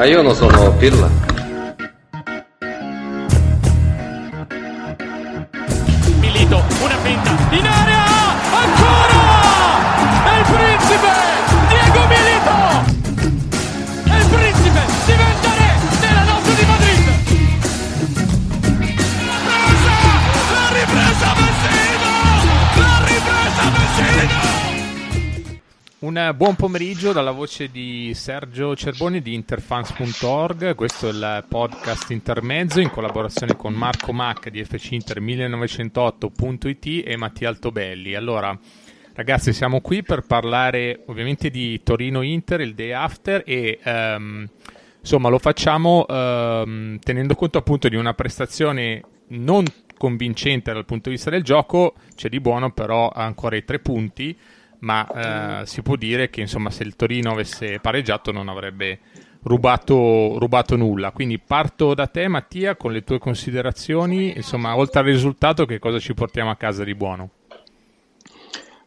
Ma io non sono Pirla. Buon pomeriggio dalla voce di Sergio Cerboni di interfans.org, questo è il podcast intermezzo in collaborazione con Marco Mac di fcinter1908.it e Mattia Altobelli. Allora, ragazzi, siamo qui per parlare ovviamente di Torino-Inter, il day after e um, insomma lo facciamo um, tenendo conto appunto di una prestazione non convincente dal punto di vista del gioco, c'è di buono però ancora i tre punti ma eh, si può dire che insomma, se il Torino avesse pareggiato non avrebbe rubato, rubato, nulla. Quindi parto da te Mattia con le tue considerazioni, insomma oltre al risultato che cosa ci portiamo a casa di buono?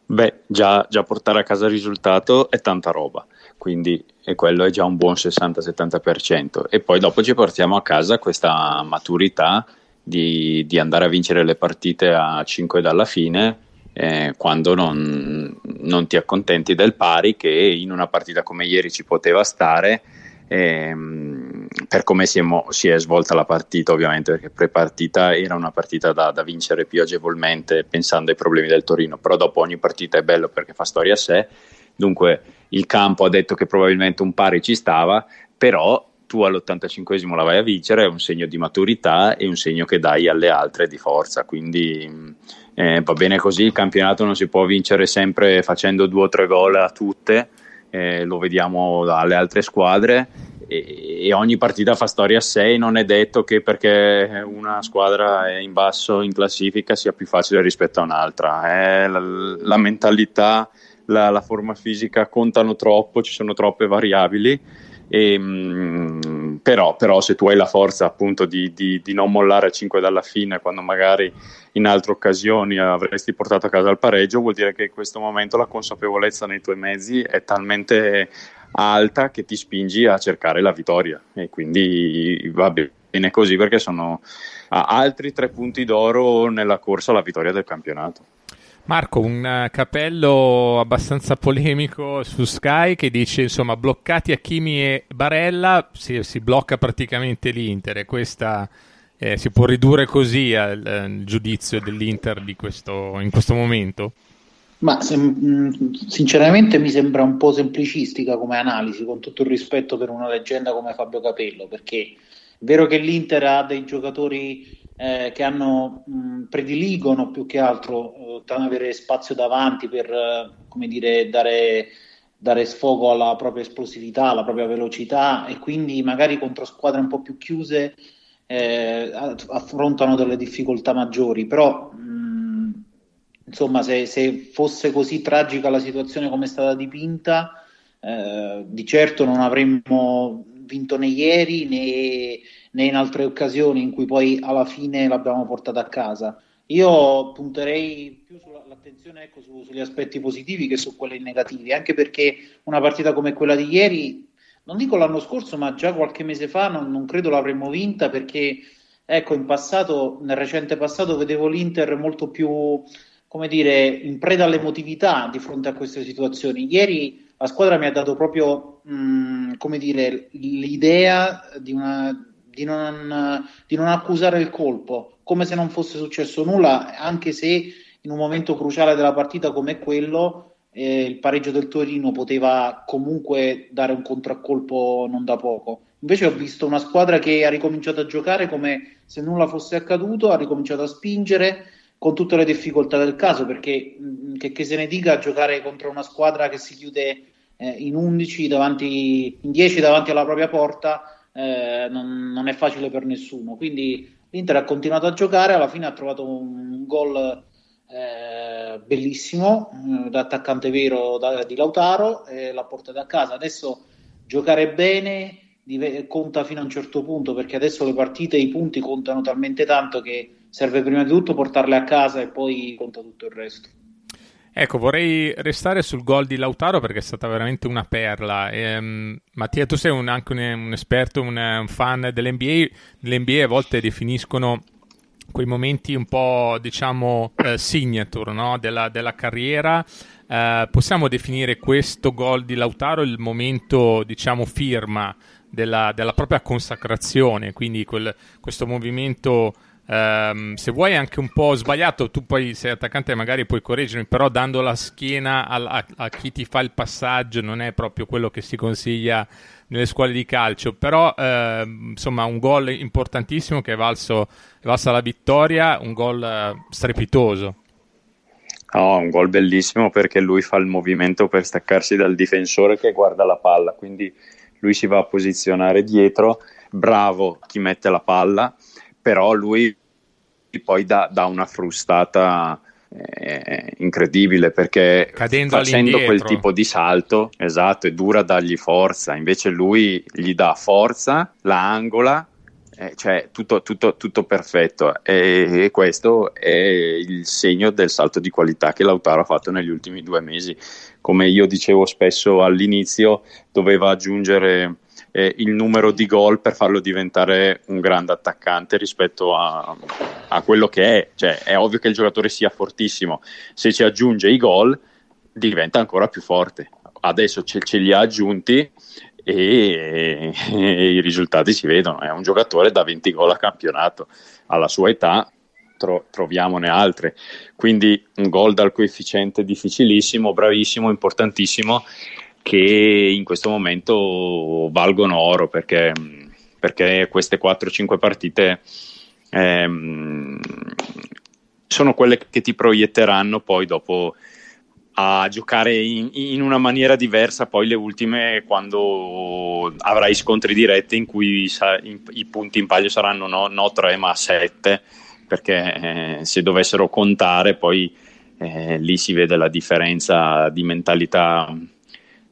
Beh, già, già portare a casa il risultato è tanta roba, quindi quello è già un buon 60-70% e poi dopo ci portiamo a casa questa maturità di, di andare a vincere le partite a 5 dalla fine eh, quando non, non, ti accontenti del pari che in una partita come ieri ci poteva stare ehm, per come si è, mo- si è, svolta la partita ovviamente perché pre-partita era una partita da, da, vincere più agevolmente pensando ai problemi del Torino. Però dopo ogni partita è bello perché fa storia a sé. Dunque il campo ha detto che probabilmente un pari ci stava però tu all'85esimo la vai a vincere è un segno di maturità e un segno che dai alle altre di forza. Quindi eh, va bene così, il campionato non si può vincere sempre facendo due o tre gol a tutte, eh, lo vediamo dalle altre squadre. E, e, ogni partita fa storia a sé, non è detto che perché una squadra è in basso in classifica sia più facile rispetto a un'altra, eh, la, la, mentalità, la, la forma fisica contano troppo, ci sono troppe variabili e, mh, però, però, se tu hai la forza appunto di, di, di, non mollare a 5 dalla fine quando magari in altre occasioni avresti portato a casa il pareggio vuol dire che in questo momento la consapevolezza nei tuoi mezzi è talmente alta che ti spingi a cercare la vittoria e quindi va bene così perché sono altri tre punti d'oro nella corsa alla vittoria del campionato. Marco, un eh, capello abbastanza polemico su Sky che dice insomma bloccati Hakimi e Barella si, si blocca praticamente l'Inter e questa eh, si può ridurre così al, al giudizio dell'Inter di questo, in questo momento? Ma se, mm, sinceramente mi sembra un po' semplicistica come analisi, con tutto il rispetto per una leggenda come Fabio Capello, perché è vero che l'Inter ha dei giocatori eh, che hanno, mh, prediligono più che altro eh, avere spazio davanti per eh, come dire, dare, dare sfogo alla propria esplosività, alla propria velocità e quindi magari contro squadre un po' più chiuse eh, affrontano delle difficoltà maggiori, però mh, insomma se, se, fosse così tragica la situazione come è stata dipinta, eh, di certo non avremmo vinto né ieri né né in altre occasioni in cui poi alla fine l'abbiamo portata a casa. Io punterei più sull'attenzione ecco, su, sugli aspetti positivi che su quelli negativi, anche perché una partita come quella di ieri, non dico l'anno scorso, ma già qualche mese fa non, non credo l'avremmo vinta perché ecco, in passato, nel recente passato, vedevo l'Inter molto più, come dire, in preda all'emotività di fronte a queste situazioni. Ieri la squadra mi ha dato proprio, mh, come dire, l'idea di una di non, di non accusare il colpo, come se non fosse successo nulla, anche se in un momento cruciale della partita come quello eh, il pareggio del Torino poteva comunque dare un contraccolpo non da poco. Invece ho visto una squadra che ha ricominciato a giocare come se nulla fosse accaduto, ha ricominciato a spingere con tutte le difficoltà del caso, perché mm, che, che se ne dica giocare contro una squadra che si chiude eh, in 11 davanti, in 10 davanti alla propria porta eh, non, non, è facile per nessuno. Quindi l'Inter ha continuato a giocare, alla fine ha trovato un gol eh, bellissimo eh, da attaccante vero da, di Lautaro e l'ha portato a casa. Adesso giocare bene conta fino a un certo punto perché adesso le partite, i punti contano talmente tanto che serve prima di tutto portarle a casa e poi conta tutto il resto. Ecco, vorrei restare sul gol di Lautaro perché è stata veramente una perla. E, um, Mattia, tu sei un, anche un, un esperto, un, un, fan dell'NBA. L'NBA a volte definiscono quei momenti un po', diciamo, eh, signature no? della, della, carriera. Eh, possiamo definire questo gol di Lautaro il momento, diciamo, firma della, della propria consacrazione, quindi quel, questo movimento Um, se vuoi anche un po' sbagliato, tu poi sei attaccante magari puoi correggermi, però dando la schiena a, a, a, chi ti fa il passaggio non è proprio quello che si consiglia nelle scuole di calcio, però uh, insomma un gol importantissimo che è valso, è valsa la vittoria, un gol uh, strepitoso. No, un gol bellissimo perché lui fa il movimento per staccarsi dal difensore che guarda la palla, quindi lui si va a posizionare dietro, bravo chi mette la palla però lui poi dà, dà una frustata eh, incredibile perché Cadendo facendo quel tipo di salto esatto è dura dargli forza invece lui gli dà forza la angola eh, cioè tutto, tutto, tutto perfetto. E, e, questo è il segno del salto di qualità che Lautaro ha fatto negli ultimi due mesi. Come io dicevo spesso all'inizio doveva aggiungere eh, il numero di gol per farlo diventare un grande attaccante rispetto a, a, quello che è. Cioè, è ovvio che il giocatore sia fortissimo, se ci aggiunge i gol diventa ancora più forte. Adesso ce, ce li ha aggiunti e, e, i risultati si vedono. È un giocatore da 20 gol a campionato. Alla sua età tro- troviamone altre. Quindi un gol dal coefficiente difficilissimo, bravissimo, importantissimo che in questo momento valgono oro perché, perché queste 4-5 partite ehm, sono quelle che ti proietteranno poi dopo a giocare in, in, una maniera diversa poi le ultime quando avrai scontri diretti in cui sa, in, i punti in palio saranno no, no 3 ma 7 perché eh, se dovessero contare poi eh, lì si vede la differenza di mentalità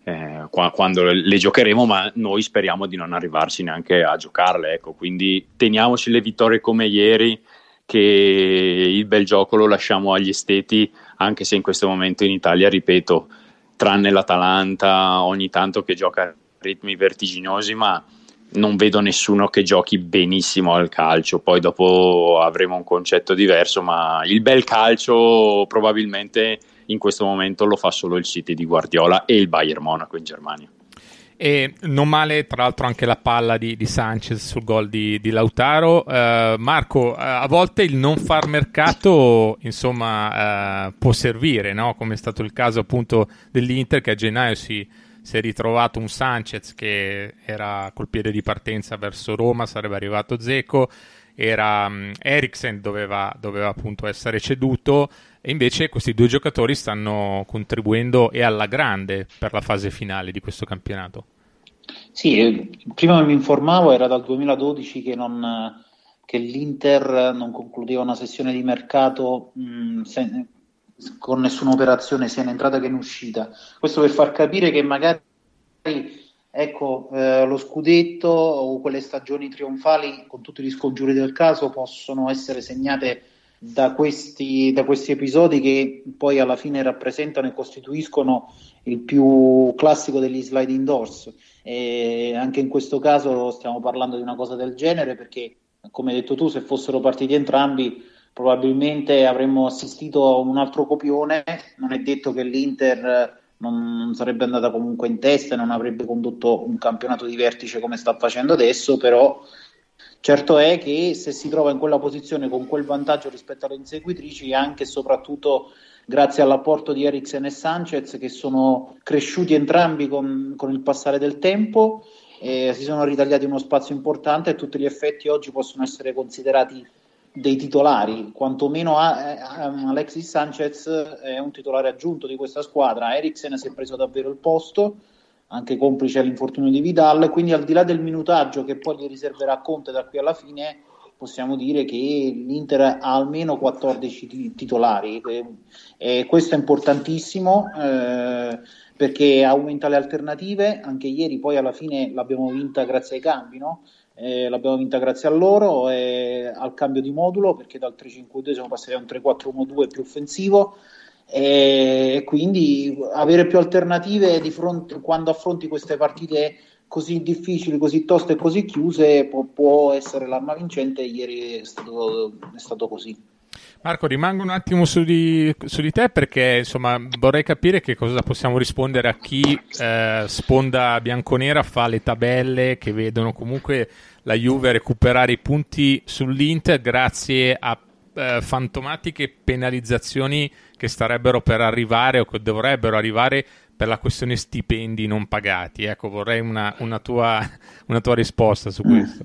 eh, quando le giocheremo, ma noi speriamo di non arrivarci neanche a giocarle. Ecco. Quindi teniamoci le vittorie come ieri, che il bel gioco lo lasciamo agli esteti, anche se in questo momento in Italia, ripeto, tranne l'Atalanta, ogni tanto che gioca a ritmi vertiginosi, ma non vedo nessuno che giochi benissimo al calcio. Poi dopo avremo un concetto diverso, ma il bel calcio probabilmente in questo momento lo fa solo il City di Guardiola e il Bayern Monaco in Germania. E non male, tra l'altro, anche la palla di, di Sanchez sul gol di, di Lautaro. Uh, Marco, uh, a volte il non far mercato, insomma, uh, può servire, no? come è stato il caso appunto dell'Inter che a gennaio si, si, è ritrovato un Sanchez che era col piede di partenza verso Roma, sarebbe arrivato Zeco, era um, Eriksen, doveva, doveva appunto essere ceduto e invece questi due giocatori stanno contribuendo e alla grande per la fase finale di questo campionato. Sì, eh, prima mi informavo, era dal 2012 che, non, che l'Inter non concludeva una sessione di mercato mh, mm, sen, con nessuna operazione sia in entrata che in uscita. Questo per far capire che magari ecco, eh, lo scudetto o quelle stagioni trionfali, con tutti gli scongiuri del caso, possono essere segnate da questi, da questi episodi che poi alla fine rappresentano e costituiscono il più classico degli sliding doors. E anche in questo caso stiamo parlando di una cosa del genere perché, come hai detto tu, se fossero partiti entrambi probabilmente avremmo assistito a un altro copione. Non è detto che l'Inter non, non sarebbe andata comunque in testa e non avrebbe condotto un campionato di vertice come sta facendo adesso, però Certo è che se si trova in quella posizione con quel vantaggio rispetto alle inseguitrici, anche e soprattutto grazie all'apporto di Eriksen e Sanchez, che sono cresciuti entrambi con, con il passare del tempo, eh, si sono ritagliati uno spazio importante e tutti gli effetti oggi possono essere considerati dei titolari, quantomeno a, a Alexis Sanchez è un titolare aggiunto di questa squadra, Eriksen si è preso davvero il posto anche complice l'infortunio di Vidal, quindi al di là del minutaggio che poi gli riserverà Conte da qui alla fine, possiamo dire che l'Inter ha almeno 14 titolari. E questo è importantissimo eh, perché aumenta le alternative, anche ieri poi alla fine l'abbiamo vinta grazie ai cambi, no? eh, l'abbiamo vinta grazie a loro e al cambio di modulo perché dal 3-5-2 siamo passati a un 3-4-1-2 più offensivo e quindi avere più alternative fronte, quando affronti queste partite così difficili, così toste e così chiuse può, può essere l'arma vincente. Ieri è stato, è stato così. Marco, rimango un attimo su di, su di, te perché insomma vorrei capire che cosa possiamo rispondere a chi eh, sponda bianconera fa le tabelle che vedono comunque la Juve recuperare i punti sull'Inter grazie a eh, fantomatiche penalizzazioni che starebbero per arrivare o che dovrebbero arrivare per la questione stipendi non pagati. Ecco, vorrei una, una, tua, una tua, risposta su questo.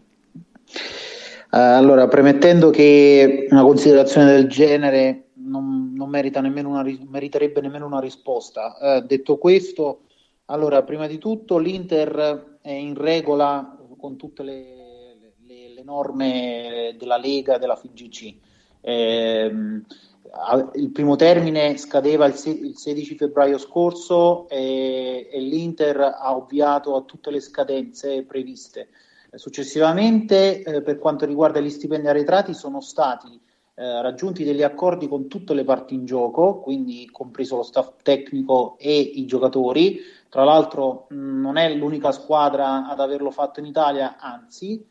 Uh, allora, premettendo che una considerazione del genere non, non merita nemmeno una, meriterebbe nemmeno una risposta. Uh, detto questo, allora, prima di tutto l'Inter è in regola con tutte le, le, le norme della Lega, della FIGC. Eh, il primo termine scadeva il, 16 febbraio scorso e, e, l'Inter ha ovviato a tutte le scadenze previste. Successivamente, eh, per quanto riguarda gli stipendi arretrati, sono stati eh, raggiunti degli accordi con tutte le parti in gioco, quindi compreso lo staff tecnico e i giocatori. Tra l'altro, mh, non è l'unica squadra ad averlo fatto in Italia, anzi,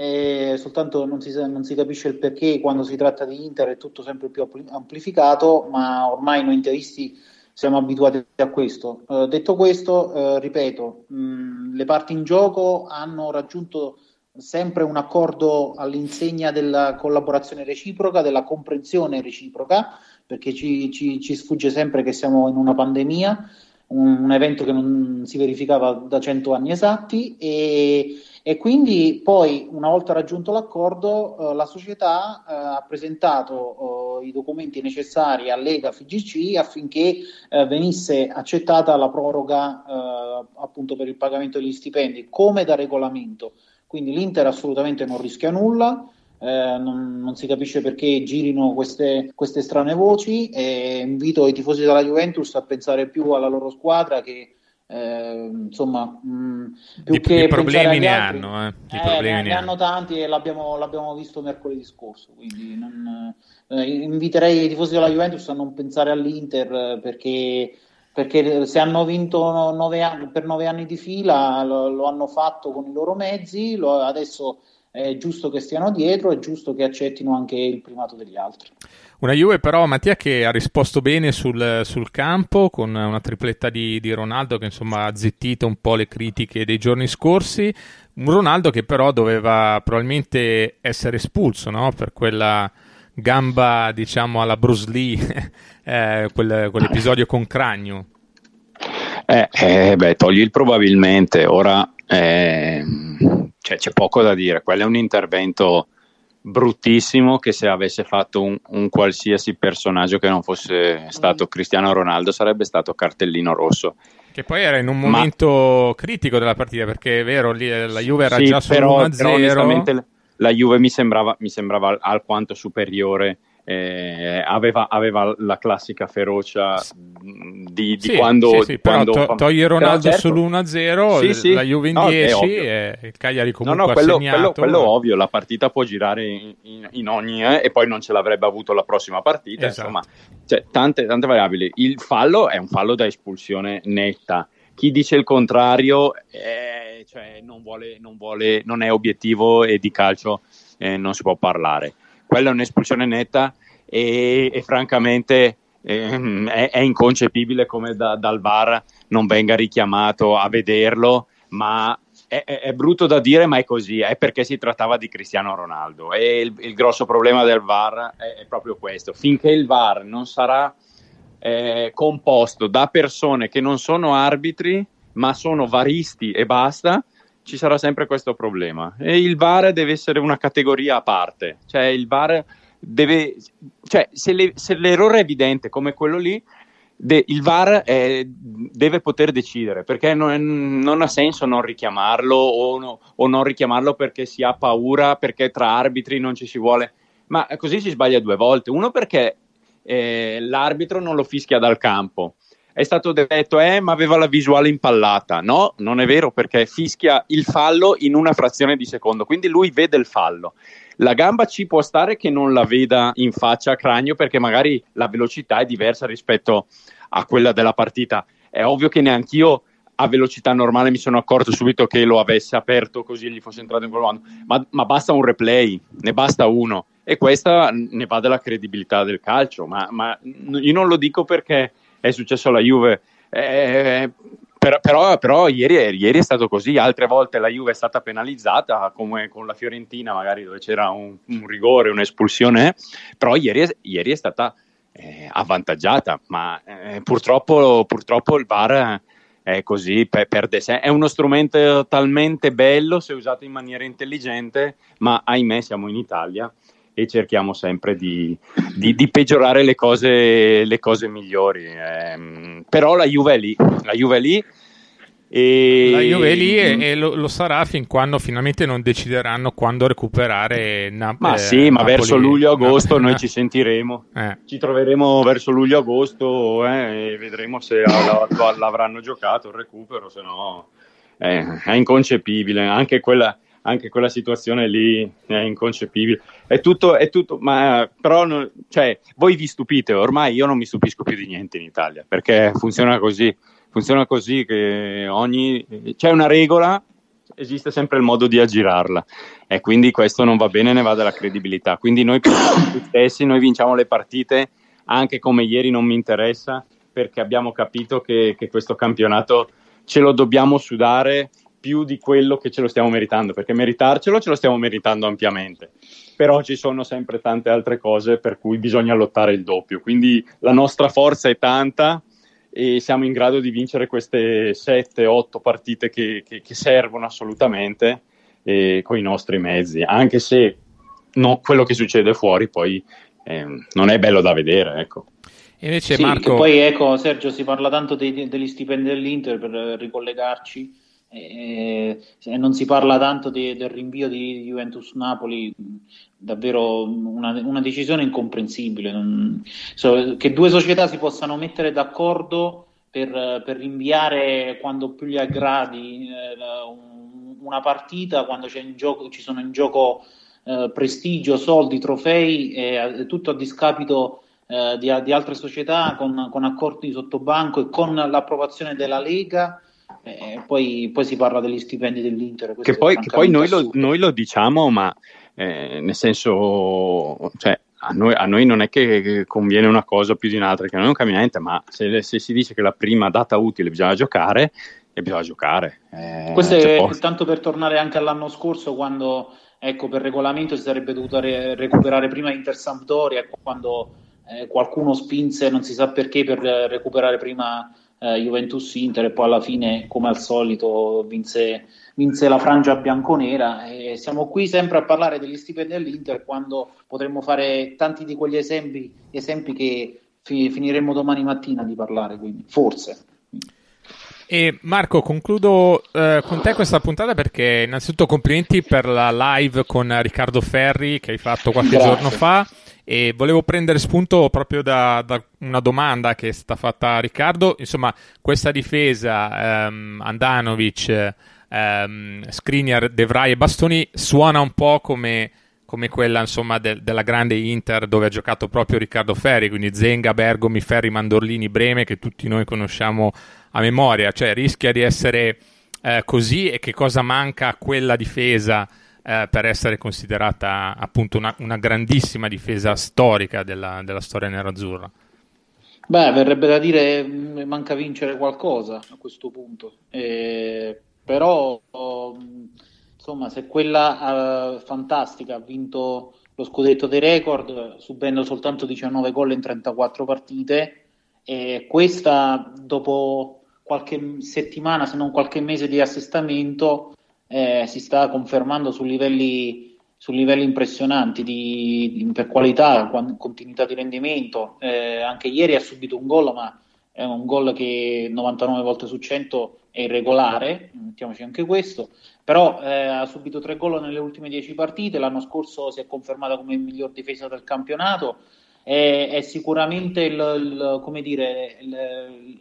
eh, soltanto non si, non si, capisce il perché quando si tratta di Inter è tutto sempre più amplificato, ma ormai noi interisti siamo abituati a questo. Eh, detto questo, eh, ripeto, mh, le parti in gioco hanno raggiunto sempre un accordo all'insegna della collaborazione reciproca, della comprensione reciproca, perché ci, ci, ci sfugge sempre che siamo in una pandemia, un, un evento che non si verificava da cento anni esatti e e quindi poi, una volta raggiunto l'accordo, eh, la società eh, ha presentato eh, i documenti necessari a Lega FGC affinché eh, venisse accettata la proroga eh, appunto per il pagamento degli stipendi, come da regolamento. Quindi l'Inter assolutamente non rischia nulla. Eh, non, non, si capisce perché girino queste, queste strane voci e invito i tifosi della Juventus a pensare più alla loro squadra che eh, insomma, mh, mm, più di, che di problemi ne altri, hanno, eh. Eh, problemi ne, ne, hanno tanti e l'abbiamo, l'abbiamo, visto mercoledì scorso. Quindi non, eh, inviterei i tifosi della Juventus a non pensare all'Inter perché, perché se hanno vinto nove anni, per nove anni di fila lo, lo hanno fatto con i loro mezzi. Lo, adesso è giusto che stiano dietro, è giusto che accettino anche il primato degli altri. Una Juve però, Mattia, che ha risposto bene sul, sul campo con una tripletta di, di, Ronaldo che insomma ha zittito un po' le critiche dei giorni scorsi. Un Ronaldo che però doveva probabilmente essere espulso no? per quella gamba, diciamo, alla Bruce Lee, eh, quel, quell'episodio con Cragno. Eh, eh, beh, togli il probabilmente, ora eh, cioè, c'è poco da dire, quello è un intervento bruttissimo che se avesse fatto un, un, qualsiasi personaggio che non fosse stato mm. Cristiano Ronaldo sarebbe stato cartellino rosso. Che poi era in un momento Ma... critico della partita perché è vero, lì, la Juve era sì, già solo però, 1-0. Però onestamente la Juve mi sembrava, mi sembrava alquanto superiore eh, aveva, aveva, la classica ferocia di, di sì, quando, sì, sì, quando to, togli Ronaldo certo, sull'1-0 sì, la Juve in no, 10 e il Cagliari comunque no, no, quello, quello, quello, ovvio la partita può girare in, in, in ogni eh, e poi non ce l'avrebbe avuto la prossima partita esatto. insomma. Cioè, tante, tante variabili. Il fallo è un fallo da espulsione netta. Chi dice il contrario eh, cioè, non, vuole, non, vuole, non è obiettivo e di calcio eh, non si può parlare quella è un'espulsione netta e, e francamente ehm, è, è, inconcepibile come da, dal VAR non venga richiamato a vederlo, ma è, è, brutto da dire, ma è così, è perché si trattava di Cristiano Ronaldo. E il, il grosso problema del VAR è, è, proprio questo, finché il VAR non sarà eh, composto da persone che non sono arbitri, ma sono varisti e basta, ci sarà sempre questo problema. E il VAR deve essere una categoria a parte, cioè il VAR deve, cioè se, le, se l'errore è evidente come quello lì, de, il VAR è, deve poter decidere perché non, non, ha senso non richiamarlo o, no, o, non richiamarlo perché si ha paura, perché tra arbitri non ci si vuole. Ma così si sbaglia due volte. Uno perché eh, l'arbitro non lo fischia dal campo è stato detto, eh, ma aveva la visuale impallata. No, non è vero perché fischia il fallo in una frazione di secondo, quindi lui vede il fallo. la gamba ci può stare che non la veda in faccia a cranio perché magari la velocità è diversa rispetto a quella della partita. È ovvio che neanch'io a velocità normale mi sono accorto subito che lo avesse aperto così e gli fosse entrato in quel modo, ma, ma basta un replay, ne basta uno e questa ne va della credibilità del calcio, ma, ma io non lo dico perché è successo alla Juve, eh, per, però, però ieri, ieri, è stato così, altre volte la Juve è stata penalizzata, come con la Fiorentina magari dove c'era un, un rigore, un'espulsione, però ieri, ieri è stata eh, avvantaggiata, ma eh, purtroppo, purtroppo il VAR è così, perde sé. È uno strumento talmente bello se usato in maniera intelligente, ma ahimè siamo in Italia e cerchiamo sempre di, di, di peggiorare le cose, le cose migliori. Eh, però la Juve è lì, la Juve è lì e... La Juve lì e, e lo, lo, sarà fin quando finalmente non decideranno quando recuperare Napoli. Ma sì, eh, ma Napoli, verso luglio-agosto Napoli. noi ci sentiremo. Eh. Ci troveremo verso luglio-agosto eh, e vedremo se l'avranno giocato il recupero, se no è inconcepibile. Anche quella, anche quella situazione lì è inconcepibile. È tutto, è tutto ma però non, cioè, voi vi stupite, ormai io non mi stupisco più di niente in Italia perché funziona così funziona così che ogni c'è una regola esiste sempre il modo di aggirarla e quindi questo non va bene ne va della credibilità. Quindi noi stessi noi vinciamo le partite anche come ieri non mi interessa perché abbiamo capito che, che questo campionato ce lo dobbiamo sudare più di quello che ce lo stiamo meritando perché meritarcelo ce lo stiamo meritando ampiamente però ci sono sempre tante altre cose per cui bisogna lottare il doppio quindi la nostra forza è tanta e siamo in grado di vincere queste 7-8 partite che, che, che, servono assolutamente eh, con i nostri mezzi, anche se no, quello che succede fuori poi eh, non è bello da vedere. Ecco. Invece sì, Marco... Poi ecco Sergio si parla tanto dei, degli stipendi dell'Inter per ricollegarci e, non si parla tanto di, del rinvio di Juventus-Napoli, davvero una, una decisione incomprensibile. Non, so, che due società si possano mettere d'accordo per, per rinviare quando più gli aggradi eh, una partita, quando gioco, ci sono in gioco eh, prestigio, soldi, trofei, eh, tutto a discapito eh, di, di, altre società con, con accordi sottobanco e con l'approvazione della Lega eh, poi, poi, si parla degli stipendi dell'Inter. Che poi, che poi noi, lo, noi, lo, diciamo, ma eh, nel senso, cioè, a noi, a noi, non è che conviene una cosa più di un'altra, che non cambia niente, ma se, se, si dice che la prima data utile bisogna giocare, e bisogna giocare. Eh, Questo è posto. tanto per tornare anche all'anno scorso, quando ecco, per regolamento si sarebbe dovuto re- recuperare prima Inter Sampdoria, quando eh, qualcuno spinse, non si sa perché, per recuperare prima eh, Juventus Inter e poi alla fine come al solito vinse, vinse la frangia bianconera. E siamo qui sempre a parlare degli stipendi dell'Inter quando potremmo fare tanti di quegli esempi, esempi che fi- finiremo domani mattina di parlare quindi forse. E Marco, concludo eh, con te questa puntata perché innanzitutto complimenti per la live con Riccardo Ferri che hai fatto qualche Grazie. giorno fa e volevo prendere spunto proprio da, da, una domanda che è stata fatta a Riccardo. Insomma, questa difesa, ehm, Andanovic, ehm, Skriniar, De Vrij e Bastoni suona un po' come, come quella insomma, de, della grande Inter dove ha giocato proprio Riccardo Ferri, quindi Zenga, Bergomi, Ferri, Mandorlini, Breme, che tutti noi conosciamo a memoria. Cioè, rischia di essere eh, così e che cosa manca a quella difesa? Eh, per essere considerata appunto una, una grandissima difesa storica della, della, storia nerazzurra. Beh, verrebbe da dire mm, manca vincere qualcosa a questo punto, eh, però insomma se quella uh, fantastica ha vinto lo scudetto dei record subendo soltanto 19 gol in 34 partite e questa dopo qualche settimana se non qualche mese di assestamento eh, si sta confermando su livelli, su livelli impressionanti di, di, per qualità, continuità di rendimento. Eh, anche ieri ha subito un gol, ma è un gol che 99 volte su 100 è irregolare, mettiamoci anche questo. Però eh, ha subito tre gol nelle ultime 10 partite, l'anno scorso si è confermata come miglior difesa del campionato. È, è sicuramente il, il, dire, il,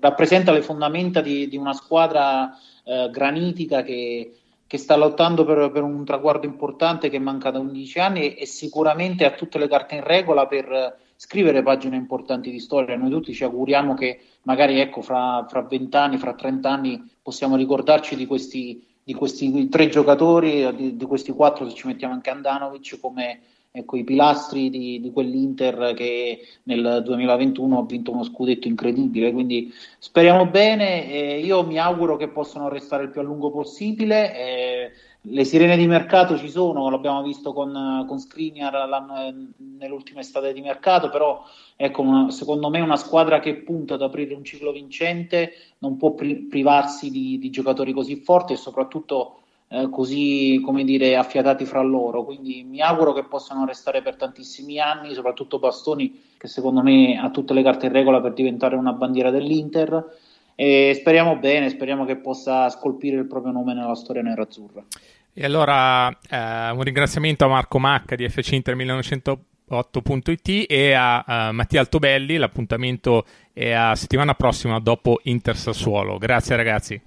rappresenta le fondamenta di, di una squadra eh, granitica che, che sta lottando per, per, un traguardo importante che manca da 11 anni e, e sicuramente ha tutte le carte in regola per scrivere pagine importanti di storia. Noi tutti ci auguriamo che magari ecco, fra, fra 20 anni, fra 30 anni possiamo ricordarci di questi, di questi tre giocatori, di, di, questi quattro se ci mettiamo anche Andanovic come ecco, i pilastri di, di, quell'Inter che nel 2021 ha vinto uno scudetto incredibile. Quindi speriamo bene. Eh, io mi auguro che possano restare il più a lungo possibile. Eh, le sirene di mercato ci sono, l'abbiamo visto con, con Skriniar nell'ultima estate di mercato, però ecco, una, secondo me una squadra che punta ad aprire un ciclo vincente non può pri- privarsi di, di, giocatori così forti e soprattutto eh, così, come dire, affiatati fra loro. Quindi mi auguro che possano restare per tantissimi anni, soprattutto Bastoni, che secondo me ha tutte le carte in regola per diventare una bandiera dell'Inter e speriamo bene, speriamo che possa scolpire il proprio nome nella storia nerazzurra. E allora eh, un ringraziamento a Marco Macca di FC Inter 1908.it e a, a Mattia Altobelli, l'appuntamento è a settimana prossima dopo Inter Sassuolo. Grazie ragazzi.